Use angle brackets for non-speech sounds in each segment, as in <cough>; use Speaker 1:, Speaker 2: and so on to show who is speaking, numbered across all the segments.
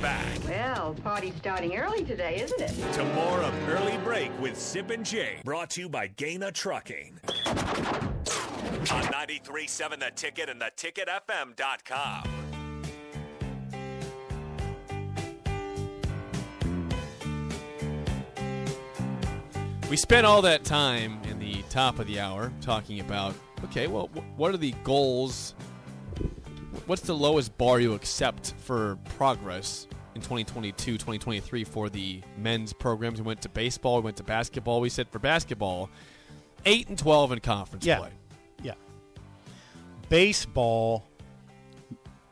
Speaker 1: back.
Speaker 2: Well, party's starting early today, isn't it?
Speaker 1: To more of Early Break with Sip and Jay, brought to you by Gana Trucking. On 93.7 The Ticket and theticketfm.com.
Speaker 3: We spent all that time in the top of the hour talking about okay, well, what are the goals? What's the lowest bar you accept for progress in 2022, 2023 for the men's programs? We went to baseball, we went to basketball. We said for basketball, 8 and 12 in conference
Speaker 4: Yeah.
Speaker 3: play.
Speaker 4: Yeah. Baseball,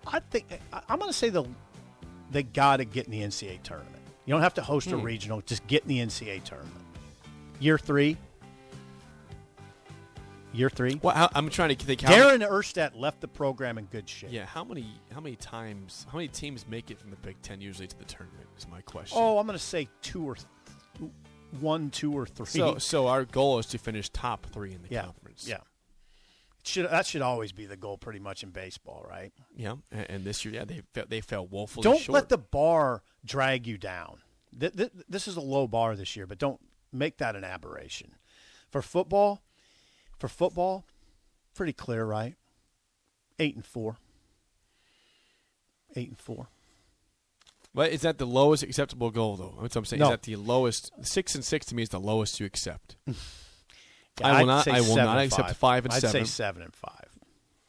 Speaker 4: I think I'm going to say the they got to get in the NCAA tournament. You don't have to host a
Speaker 3: Hmm.
Speaker 4: regional; just get in the NCAA tournament. Year three. Year three.
Speaker 3: Well, how, I'm trying to think how
Speaker 4: Darren Erstad left the program in good shape.
Speaker 3: Yeah, how many how many times how many teams make it from the Big 10 usually to the tournament is my question.
Speaker 4: Oh, I'm going to say two or th- one, two or three.
Speaker 3: so so our goal is to finish top 3 in the
Speaker 4: yeah,
Speaker 3: conference.
Speaker 4: yeah. Should that should always be the goal, pretty much in baseball, right?
Speaker 3: Yeah, and, and this year, yeah, they they fell woefully
Speaker 4: don't
Speaker 3: short.
Speaker 4: let the bar drag you down. Th- th- this is a low bar this year, but don't make that an aberration. For football, for football, pretty clear, right? Eight and four. Eight and four.
Speaker 3: But is that the lowest acceptable goal, though? That's what I'm saying.
Speaker 4: No.
Speaker 3: Is that the lowest? Six and six to me is the lowest you accept. <laughs>
Speaker 4: Yeah,
Speaker 3: I will
Speaker 4: I'd
Speaker 3: not- I will not accept
Speaker 4: five.
Speaker 3: five and
Speaker 4: I'd
Speaker 3: seven.
Speaker 4: say seven and five.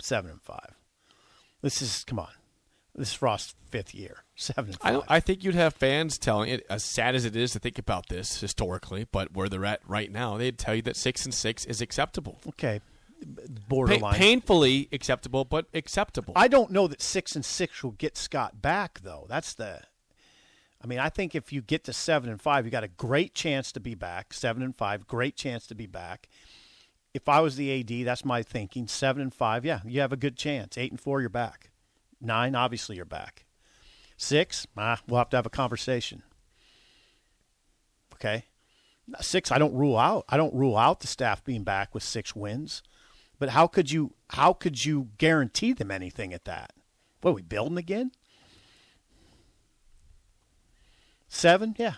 Speaker 4: Seven and five. This is come on. This is Frost's fifth year. Seven
Speaker 3: I I think you'd have fans telling it as sad as it is to think about this historically, but where they're at right now, they'd tell you that six and six is acceptable,
Speaker 4: okay.
Speaker 3: Pa-
Speaker 4: Borderline.
Speaker 3: painfully acceptable, but acceptable.
Speaker 4: I don't know that six and six will get Scott back, though. That's the. I mean, I think if you get to seven and five, you got a great chance to be back. Seven and five, great chance to be back. If I was the AD, that's my thinking. Seven and five, yeah, you have a good chance. Eight and four, you're back. Nine, obviously, you're back. Six, ah, we'll have to have a conversation. Okay, six, I don't rule out. I don't rule out the staff being back with six wins. But how could you how could you guarantee them anything at that? What are we building again? Seven, yeah.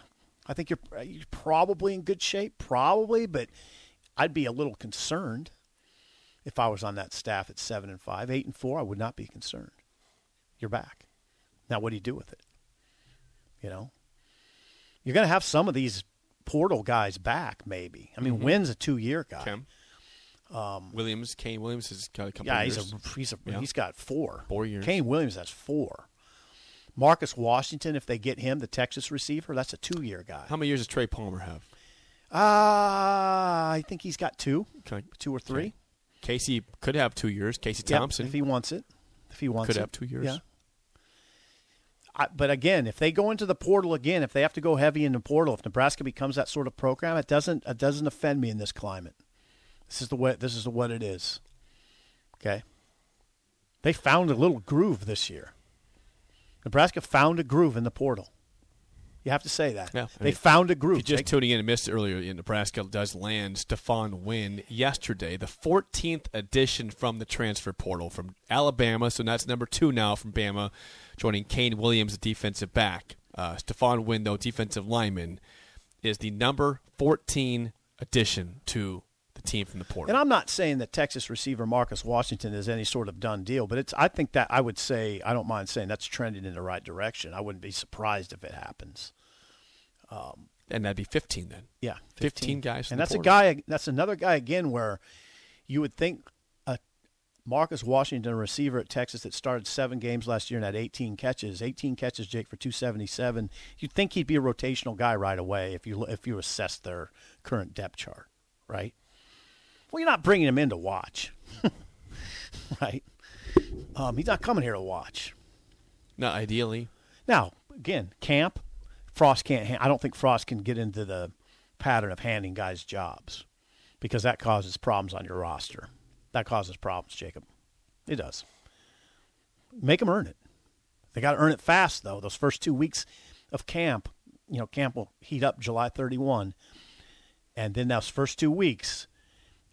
Speaker 4: I think you're you're probably in good shape, probably, but I'd be a little concerned if I was on that staff at seven and five, eight and four. I would not be concerned. You're back. Now, what do you do with it? You know, you're going to have some of these portal guys back, maybe. I mean, Wynn's a two-year guy.
Speaker 3: Kim. Williams, Kaine Williams has got a couple.
Speaker 4: Um, Yeah,
Speaker 3: of
Speaker 4: he's
Speaker 3: years.
Speaker 4: a he's a
Speaker 3: Yeah.
Speaker 4: he's got four.
Speaker 3: Four years.
Speaker 4: Kaine Williams has four. Marcus Washington, if they get him, the Texas receiver, that's a two-year guy.
Speaker 3: How many years does Trey Palmer have?
Speaker 4: Uh, I think he's got two,
Speaker 3: Okay.
Speaker 4: two or three.
Speaker 3: Okay. Casey could have two years. Casey
Speaker 4: Yep,
Speaker 3: Thompson
Speaker 4: if he wants it, if he wants
Speaker 3: could
Speaker 4: it.
Speaker 3: have two years.
Speaker 4: Yeah. I, but again, if they go into the portal again, if they have to go heavy in the portal, if Nebraska becomes that sort of program, it doesn't it doesn't offend me in this climate. This is the way this is what it is. Okay. They found a little groove this year. Nebraska found a groove in the portal. You have to say that.
Speaker 3: Yeah, I
Speaker 4: they
Speaker 3: mean,
Speaker 4: found a groove.
Speaker 3: Just
Speaker 4: They-
Speaker 3: tuning in and missed it earlier, in Nebraska does land Stephon Wynn yesterday, the 14th addition from the transfer portal from Alabama. So that's number two now from Bama, joining Kaine Williams, the defensive back. Uh, Stephon Wynn, though, defensive lineman, is the number 14 addition to the team from the portal.
Speaker 4: And I'm not saying that Texas receiver Marcus Washington is any sort of done deal, but it's I think that I would say I don't mind saying that's trending in the right direction. I wouldn't be surprised if it happens.
Speaker 3: and that'd be 15 then.
Speaker 4: Yeah,
Speaker 3: 15 guys from
Speaker 4: and that's a guy. That's another guy again where you would think Marcus Washington, a receiver at Texas that started seven games last year and had 18 catches, 18 catches, Jake for 277. You'd think he'd be a rotational guy right away if you if you assess their current depth chart, right? Well, you're not bringing him in to watch, <laughs> right? Um, he's not coming here to watch.
Speaker 3: Not ideally.
Speaker 4: Now, again, camp, Frost can't. Ha- I don't think Frost can get into the pattern of handing guys jobs because that causes problems on your roster. That causes problems, Jacob. It does. Make them earn it. They got to earn it fast, though. Those first two weeks of camp, you know, camp will heat up July 31, and then those first two weeks,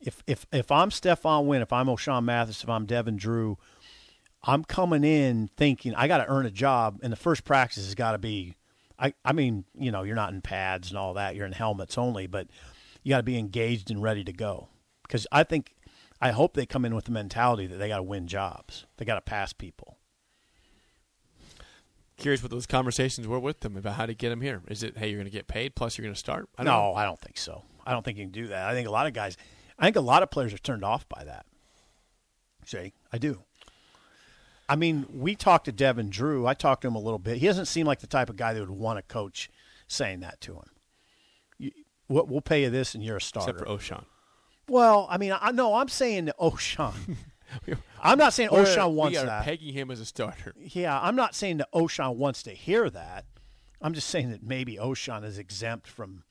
Speaker 4: if if if I'm Stephon Wynn, if I'm Ochaun Mathis, if I'm Devin Drew, I'm coming in thinking I got to earn a job, and the first practice has got to be. I, I mean, you know, you're not in pads and all that. You're in helmets only, but you got to be engaged and ready to go. Because I think, I hope they come in with the mentality that they got to win jobs. They got to pass people.
Speaker 3: Curious what those conversations were with them about how to get them here. Is it, hey, you're going to get paid plus you're going to start? I don't
Speaker 4: no,
Speaker 3: know.
Speaker 4: I don't think so. I don't think you can do that. I think a lot of guys, I think a lot of players are turned off by that. Jake, I do. I mean, we talked to Devin Drew. I talked to him a little bit. He doesn't seem like the type of guy that would want a coach saying that to him. You, we'll we'll pay you this, and you're a starter.
Speaker 3: Except for Ochaun.
Speaker 4: Well, I mean, I know I'm saying Ochaun. <laughs> I'm not saying Ochaun wants
Speaker 3: we are
Speaker 4: that.
Speaker 3: pegging him as a starter.
Speaker 4: Yeah, I'm not saying that Ochaun wants to hear that. I'm just saying that maybe Ochaun is exempt from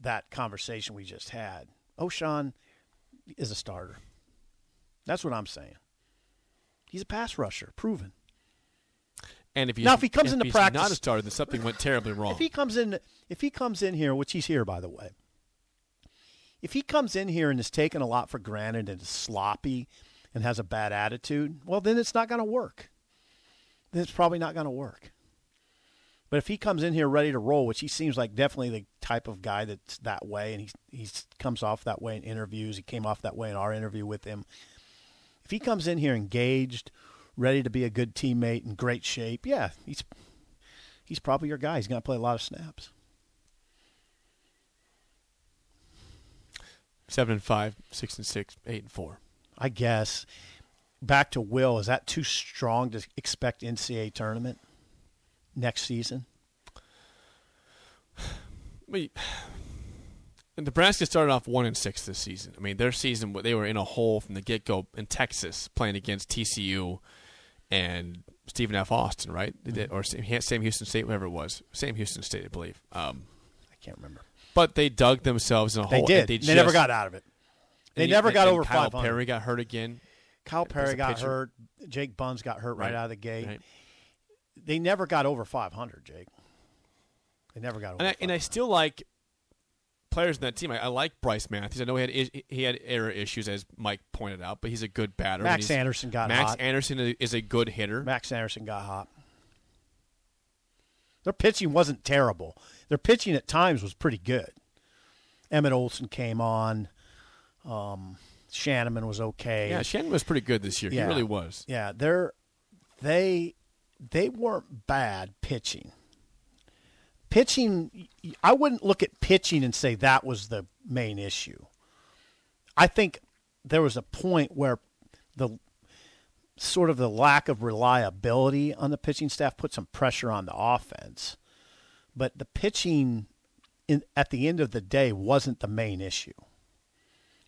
Speaker 4: that conversation we just had. Ochaun is a starter. That's what I'm saying. He's a pass rusher, proven.
Speaker 3: And if he,
Speaker 4: Now, if he comes into
Speaker 3: he's
Speaker 4: practice-
Speaker 3: not a starter, then something went terribly <laughs> wrong.
Speaker 4: If he comes in, if he comes in here, which he's here by the way, if he comes in here and is taken a lot for granted and is sloppy and has a bad attitude, well, then it's not going to work. Then it's probably not going to work. But if he comes in here ready to roll, which he seems like definitely the type of guy that's that way, and he he comes off that way in interviews. He came off that way in our interview with him. If he comes in here engaged, ready to be a good teammate, in great shape, yeah, he's he's probably your guy. He's going to play a lot of snaps.
Speaker 3: Seven and five, six and six, eight and four.
Speaker 4: I guess. Back to Will, is that too strong to expect NCAA tournament next season? <sighs>
Speaker 3: We, <sighs> Nebraska started off one and six this season. I mean, their season they were in a hole from the get go in Texas, playing against TCU and Stephen F. Austin, right? Did- Or Sam Houston State, whatever it was. Sam Houston State, I believe. Um,
Speaker 4: I can't remember.
Speaker 3: But they dug themselves in a
Speaker 4: They
Speaker 3: hole.
Speaker 4: did.
Speaker 3: and
Speaker 4: They,
Speaker 3: They,
Speaker 4: never got out of it. They
Speaker 3: and-
Speaker 4: never got
Speaker 3: and
Speaker 4: over
Speaker 3: Kyle
Speaker 4: 500.
Speaker 3: Perry got hurt again.
Speaker 4: Kyle Perry got hurt. Jake Buns got hurt right,
Speaker 3: Right.
Speaker 4: out of the gate.
Speaker 3: Right.
Speaker 4: They never got over 500, Jake. They never got over
Speaker 3: And I, and I still like players in that team. I, I like Brice Matthews. I know he had he had error issues, as Mike pointed out, but he's a good batter.
Speaker 4: Max Anderson got
Speaker 3: Max
Speaker 4: hot.
Speaker 3: Anderson is a good hitter.
Speaker 4: Max Anderson got hot. Their pitching wasn't terrible. Their pitching at times was pretty good. Emmett Olson came on. Um, Schanaman was okay.
Speaker 3: Yeah, Shannon was pretty good this year.
Speaker 4: Yeah.
Speaker 3: He really was.
Speaker 4: Yeah, they're they they weren't bad pitching. Pitching, I wouldn't look at pitching and say that was the main issue. I think there was a point where the sort of the lack of reliability on the pitching staff put some pressure on the offense. But the pitching in, at the end of the day wasn't the main issue.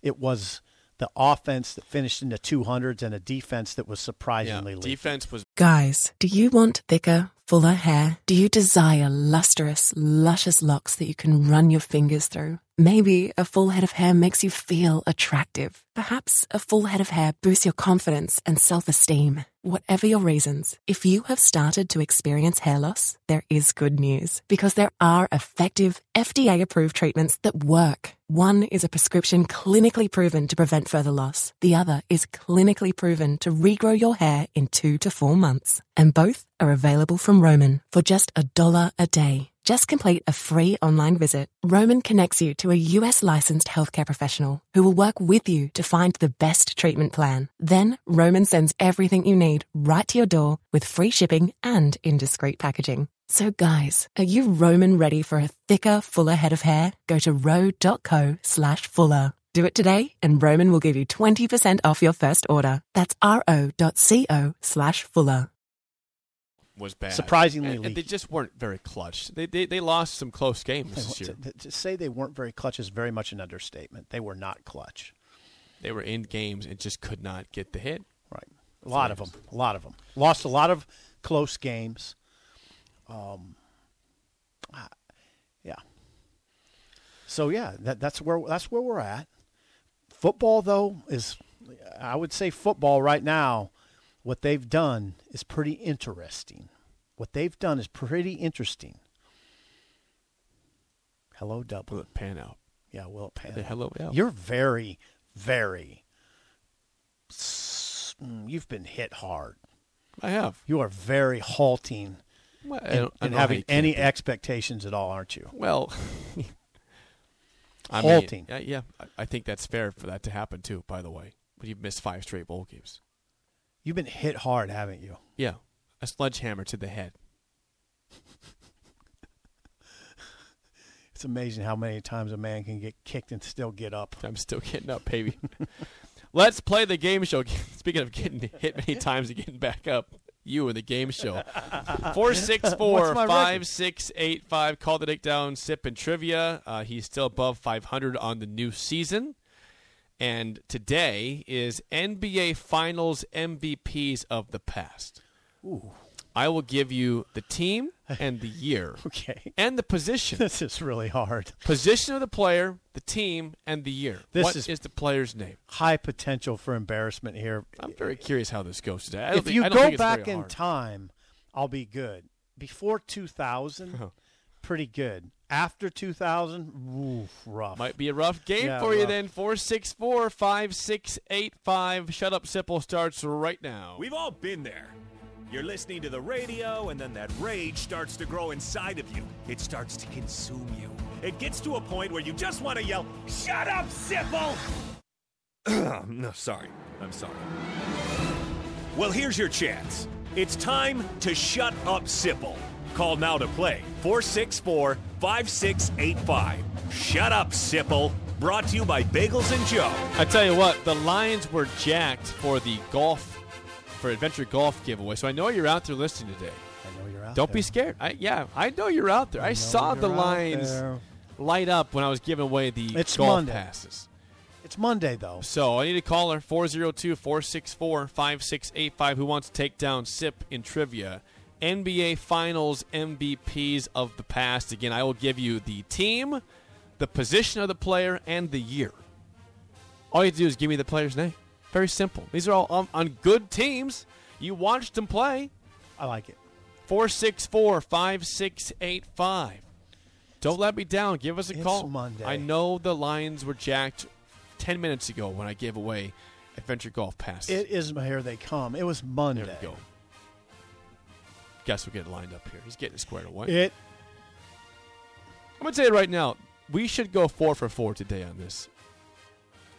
Speaker 4: It was the offense that finished in the 200s and a defense that was surprisingly leaky.
Speaker 3: defense was
Speaker 5: Guys, do you want thicker, fuller hair? Do you desire lustrous, luscious locks that you can run your fingers through? Maybe a full head of hair makes you feel attractive. Perhaps a full head of hair boosts your confidence and self esteem. Whatever your reasons, if you have started to experience hair loss, there is good news because there are effective, FDA approved treatments that work. One is a prescription clinically proven to prevent further loss. The other is clinically proven to regrow your hair in two to four months. And both are available from Roman for just a dollar a day. Just complete a free online visit. Roman connects you to a US licensed healthcare professional who will work with you to find the best treatment plan. Then Roman sends everything you need right to your door with free shipping and in discreet packaging. So guys, are you Roman ready for a thicker, fuller head of hair? Go to ro.co slash fuller. Do it today and Roman will give you 20% off your first order. That's ro.co slash fuller.
Speaker 3: was bad.
Speaker 4: Surprisingly
Speaker 3: and, and they just weren't very clutch. They they, they lost some close games this year.
Speaker 4: To, to say they weren't very clutch is very much an understatement. They were not clutch.
Speaker 3: They were in games and just could not get the hit.
Speaker 4: Right. A lot of them. A lot of them. Lost a lot of close games. Um, ah, yeah. So yeah, that, that's where that's where we're at. Football though is, I would say football right now, what they've done is pretty interesting. What they've done is pretty interesting. Hello,
Speaker 3: double.
Speaker 4: Will
Speaker 3: it pan out?
Speaker 4: Yeah, will it pan?
Speaker 3: Hello, yeah.
Speaker 4: You're very, very. mm, You've been hit hard.
Speaker 3: I have.
Speaker 4: You are very halting
Speaker 3: Well,
Speaker 4: and,
Speaker 3: don't-
Speaker 4: and
Speaker 3: don't know how
Speaker 4: having any
Speaker 3: be.
Speaker 4: expectations at all, aren't you?
Speaker 3: Well, <laughs> I
Speaker 4: Halting.
Speaker 3: Mean, yeah, I think that's fair for that to happen too. By the way, but you've missed five straight bowl games.
Speaker 4: You've been hit hard, haven't you?
Speaker 3: Yeah, a sledgehammer to the head.
Speaker 4: It's amazing how many times a man can get kicked and still get up.
Speaker 3: I'm still getting up, baby. <laughs> Let's play the game show. <laughs> Speaking of getting hit many <laughs> times and getting back up, you in the game show. Four six four
Speaker 4: What's my
Speaker 3: five
Speaker 4: record?
Speaker 3: six eight five. Call the Dick Down Sip and Trivia. Uh, he's still above 500 on the new season. And today is NBA Finals MVPs of the past.
Speaker 4: Ooh,
Speaker 3: I will give you the team and the year <laughs>
Speaker 4: okay.
Speaker 3: and the position.
Speaker 4: This is really hard.
Speaker 3: Position of the player, the team, and the year.
Speaker 4: This
Speaker 3: What
Speaker 4: is-
Speaker 3: is the player's name?
Speaker 4: High potential for embarrassment here.
Speaker 3: I'm very curious how this goes today. I don't
Speaker 4: If
Speaker 3: think-
Speaker 4: you
Speaker 3: I don't
Speaker 4: go
Speaker 3: think
Speaker 4: back in time, I'll be good. Before 2000, <laughs> pretty good. After 2000, oof, rough.
Speaker 3: Might be a rough game
Speaker 4: Yeah,
Speaker 3: for you then. 464 5685. Shut Up Sipple starts right now.
Speaker 1: We've all been there. You're listening to the radio, and then that rage starts to grow inside of you. It starts to consume you. It gets to a point where you just want to yell, Shut up, Sipple! <clears throat> no, sorry. I'm sorry. Well, here's your chance. It's time to shut up, Sipple. Call now to play 464 5685. Shut up, Sipple. Brought to you by Bagels and Joe.
Speaker 3: I tell you what, the lines were jacked for the golf, for Adventure Golf giveaway. So I know you're out there listening today.
Speaker 4: I know you're out
Speaker 3: Don't
Speaker 4: there.
Speaker 3: be scared. I, yeah, I know you're out there. I,
Speaker 4: know
Speaker 3: saw the lines
Speaker 4: there.
Speaker 3: light up when I was giving away the
Speaker 4: It's
Speaker 3: golf
Speaker 4: Monday.
Speaker 3: passes.
Speaker 4: It's Monday, though.
Speaker 3: So I need a caller 402 464 5685 who wants to take down SIP in trivia. NBA Finals MVPs of the past. Again, I will give you the team, the position of the player, and the year. All you have to do is give me the player's name. Very simple. These are all on, on good teams. You watched them play.
Speaker 4: I like it.
Speaker 3: 464 5685. Don't let me down. Give us a
Speaker 4: It's
Speaker 3: call.
Speaker 4: Monday.
Speaker 3: I know the lines were jacked 10 minutes ago when I gave away Adventure Golf Pass.
Speaker 4: It is here they come. It was Monday.
Speaker 3: there we go. Guess we're getting lined up here. He's getting squared away.
Speaker 4: It
Speaker 3: I'm going to tell you right now, we should go four for four today on this.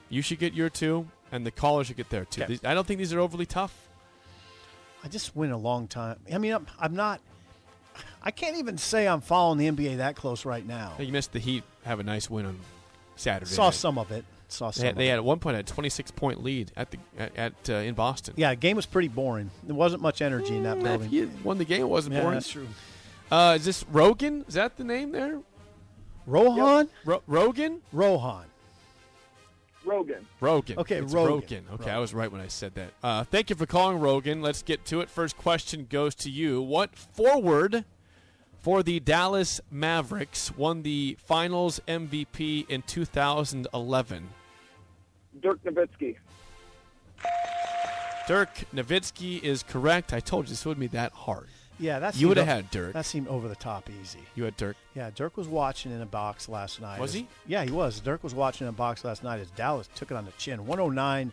Speaker 3: You should get your two, and the caller should get there too.
Speaker 4: Okay.
Speaker 3: These- I don't think these are overly tough.
Speaker 4: I just went a long time. I mean, I'm, I'm not. I can't even say I'm following the NBA that close right now.
Speaker 3: I think you missed the Heat have a nice win on Saturday.
Speaker 4: Saw
Speaker 3: night.
Speaker 4: some of it. Saw some.
Speaker 3: They had,
Speaker 4: of
Speaker 3: they
Speaker 4: it.
Speaker 3: had at one point a 26 point lead at the at, at uh, in Boston.
Speaker 4: Yeah, game was pretty boring. There wasn't much energy in that
Speaker 3: Mm,
Speaker 4: building.
Speaker 3: If you won the game, it wasn't
Speaker 4: yeah,
Speaker 3: boring.
Speaker 4: that's true.
Speaker 3: Uh, is this Rogan? Is that the name there?
Speaker 4: Rohan,
Speaker 3: Ro- Rogan?
Speaker 4: Rohan.
Speaker 6: Rogan.
Speaker 3: Rogan.
Speaker 4: Okay,
Speaker 3: It's
Speaker 4: Rogan.
Speaker 3: Okay, I was right when I said that. Uh, thank you for calling, Rogan. Let's get to it. First question goes to you. What forward for the Dallas Mavericks won the Finals MVP in 2011?
Speaker 6: Dirk Nowitzki.
Speaker 3: Dirk Nowitzki is correct. I told you this wouldn't be that hard.
Speaker 4: Yeah, that's
Speaker 3: You would have had Dirk.
Speaker 4: That seemed over the top easy.
Speaker 3: You had Dirk.
Speaker 4: Yeah, Dirk was watching in a box last night.
Speaker 3: Was
Speaker 4: As-
Speaker 3: he?
Speaker 4: Yeah, he was. Dirk was watching in a box last night as Dallas took it on the chin. 109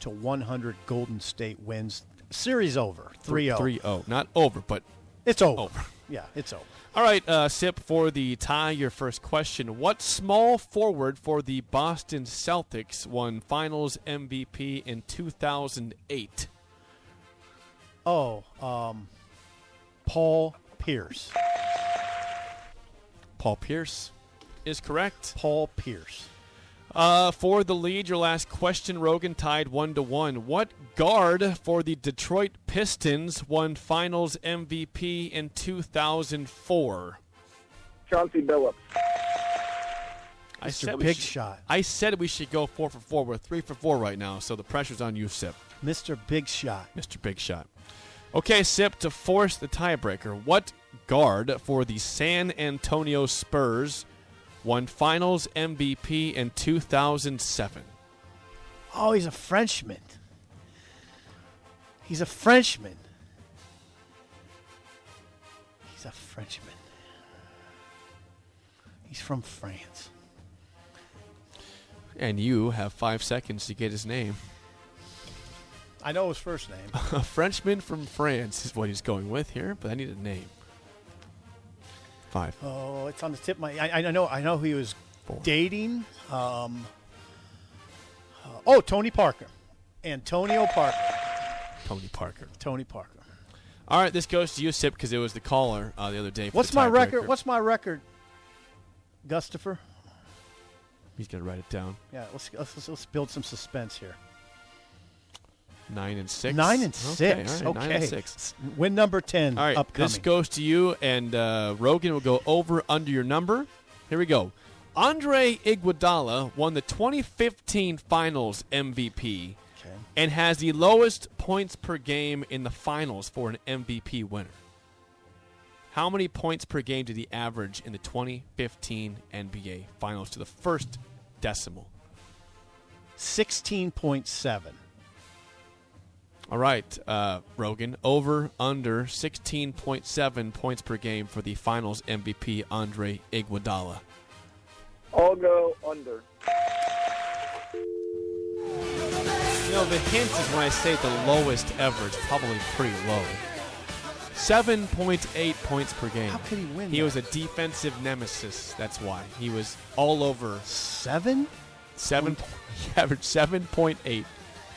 Speaker 4: to 100 Golden State wins. Series over. 3-0.
Speaker 3: 3 0. Not over, but
Speaker 4: It's over.
Speaker 3: over.
Speaker 4: Yeah, it's over.
Speaker 3: All right, uh, Sip, for the tie, your first question. What small forward for the Boston Celtics won finals MVP in 2008?
Speaker 4: Oh, um, Paul Pierce.
Speaker 3: Paul Pierce is correct.
Speaker 4: Paul Pierce.
Speaker 3: Uh, for the lead, your last question, Rogan tied 1 to 1. What guard for the Detroit Pistons won finals MVP in 2004?
Speaker 6: Chauncey Billups.
Speaker 3: I
Speaker 4: Mr.
Speaker 3: said
Speaker 4: Big
Speaker 3: should-
Speaker 4: Shot.
Speaker 3: I said we should go 4 for 4. We're 3 for 4 right now, so the pressure's on you, Sip.
Speaker 4: Mr. Big Shot.
Speaker 3: Mr. Big Shot. Okay, Sip, to force the tiebreaker, what guard for the San Antonio Spurs won finals MVP in 2007?
Speaker 4: Oh, he's a Frenchman. He's a Frenchman. He's a Frenchman. He's from France.
Speaker 3: And you have five seconds to get his name.
Speaker 4: I know his first name. <laughs>
Speaker 3: A Frenchman from France is what he's going with here, but I need a name. Five.
Speaker 4: Oh, it's on the tip of my. I, I know. I know who he was
Speaker 3: Four.
Speaker 4: dating. Um, uh, oh, Tony Parker, Antonio Parker.
Speaker 3: Tony Parker.
Speaker 4: Tony Parker.
Speaker 3: All right, this goes to you, Sip, because it was the caller uh, the other day.
Speaker 4: What's my record? What's my record? Gustafer.
Speaker 3: He's gonna write it down.
Speaker 4: Yeah, let's, let's let's build some suspense here.
Speaker 3: Nine and six.
Speaker 4: Nine and
Speaker 3: Okay,
Speaker 4: six.
Speaker 3: right,
Speaker 4: Okay.
Speaker 3: Nine and six.
Speaker 4: Win number ten.
Speaker 3: All right,
Speaker 4: upcoming.
Speaker 3: this goes to you, and uh, Rogan will go over under your number. Here we go. Andre Iguodala won the 2015 Finals MVP
Speaker 4: Okay.
Speaker 3: and has the lowest points per game in the finals for an MVP winner. How many points per game did he average in the 2015 NBA Finals to the first decimal?
Speaker 4: Sixteen point seven.
Speaker 3: All right, uh, Rogan, over under 16.7 points per game for the Finals MVP Andre Iguodala.
Speaker 6: I'll go under.
Speaker 3: You know, the hint is when I say the lowest ever, it's probably pretty low. 7.8 points per game.
Speaker 4: How could he win
Speaker 3: He
Speaker 4: that?
Speaker 3: was a defensive nemesis. That's why he was all over
Speaker 4: Seven.
Speaker 3: seven. He <laughs> averaged 7.8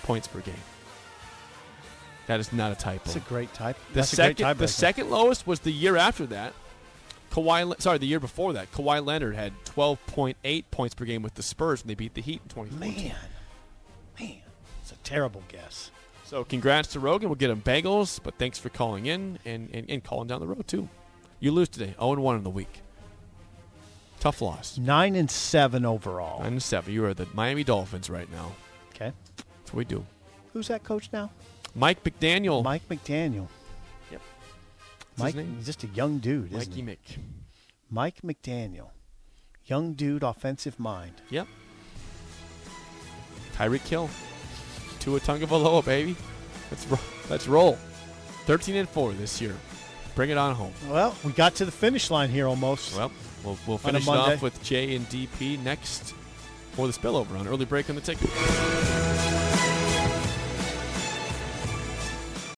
Speaker 3: points per game. That is not a typo.
Speaker 4: That's a great type.
Speaker 3: The
Speaker 4: That's a
Speaker 3: second, the second lowest was the year after that. Kawhi, sorry, the year before that, Kawhi Leonard had 12.8 points per game with the Spurs when they beat the Heat in 2014.
Speaker 4: Man, man, it's a terrible guess.
Speaker 3: So congrats to Rogan. We'll get him bagels, but thanks for calling in and, and, and calling down the road too. You lose today, 0 and 1 in the week. Tough loss.
Speaker 4: Nine and seven overall.
Speaker 3: Nine and seven. You are the Miami Dolphins right now.
Speaker 4: Okay.
Speaker 3: That's what we do.
Speaker 4: Who's that coach now?
Speaker 3: Mike McDaniel.
Speaker 4: Mike McDaniel.
Speaker 3: Yep. What's
Speaker 4: Mike,
Speaker 3: his name?
Speaker 4: he's just a young dude, isn't
Speaker 3: Mikey
Speaker 4: he?
Speaker 3: Mick.
Speaker 4: Mike McDaniel, young dude, offensive mind.
Speaker 3: Yep. Tyreek Hill. Tua Tagovailoa, baby. Let's ro- let's roll. 13 and 4 this year. Bring it on home.
Speaker 4: Well, we got to the finish line here almost.
Speaker 3: Well, we'll, we'll finish it off with J and DP next for the spillover on early break on the ticket.